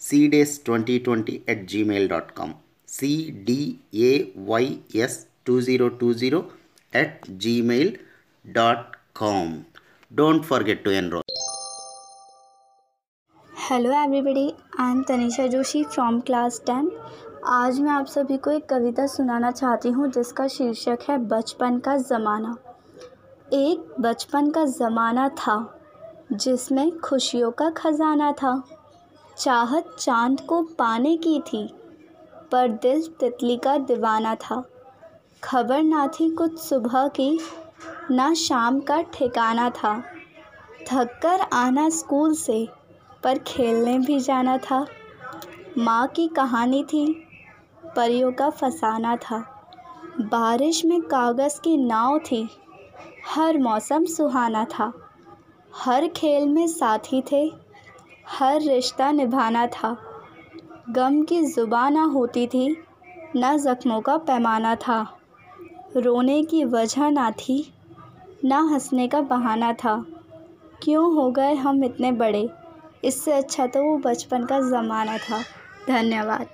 cdays2020 at gmail.com cdays2020 at gmail.com don't forget to enroll. Hello everybody I am Tanisha Joshi from class ten आज मैं आप सभी को एक कविता सुनाना चाहती हूँ, जिसका शीर्षक है बचपन का ज़माना। एक बचपन का ज़माना था, जिसमें खुशियों का ख़जाना था। चाहत चाँद को पाने की थी, पर दिल तितली का दीवाना था। खबर ना थी कुछ सुबह की, ना शाम का ठिकाना था। थक कर आना स्कूल से, पर खेलने भी जाना था। माँ की कहानी थी, परियों का फसाना था। बारिश में कागज़ की नाव थी, हर मौसम सुहाना था। हर खेल में साथी थे हर रिश्ता निभाना था। गम की ज़ुबान ना होती थी, ना ज़ख्मों का पैमाना था। रोने की वजह ना थी, ना हंसने का बहाना था। क्यों हो गए हम इतने बड़े? इससे अच्छा तो वो बचपन का ज़माना था। धन्यवाद।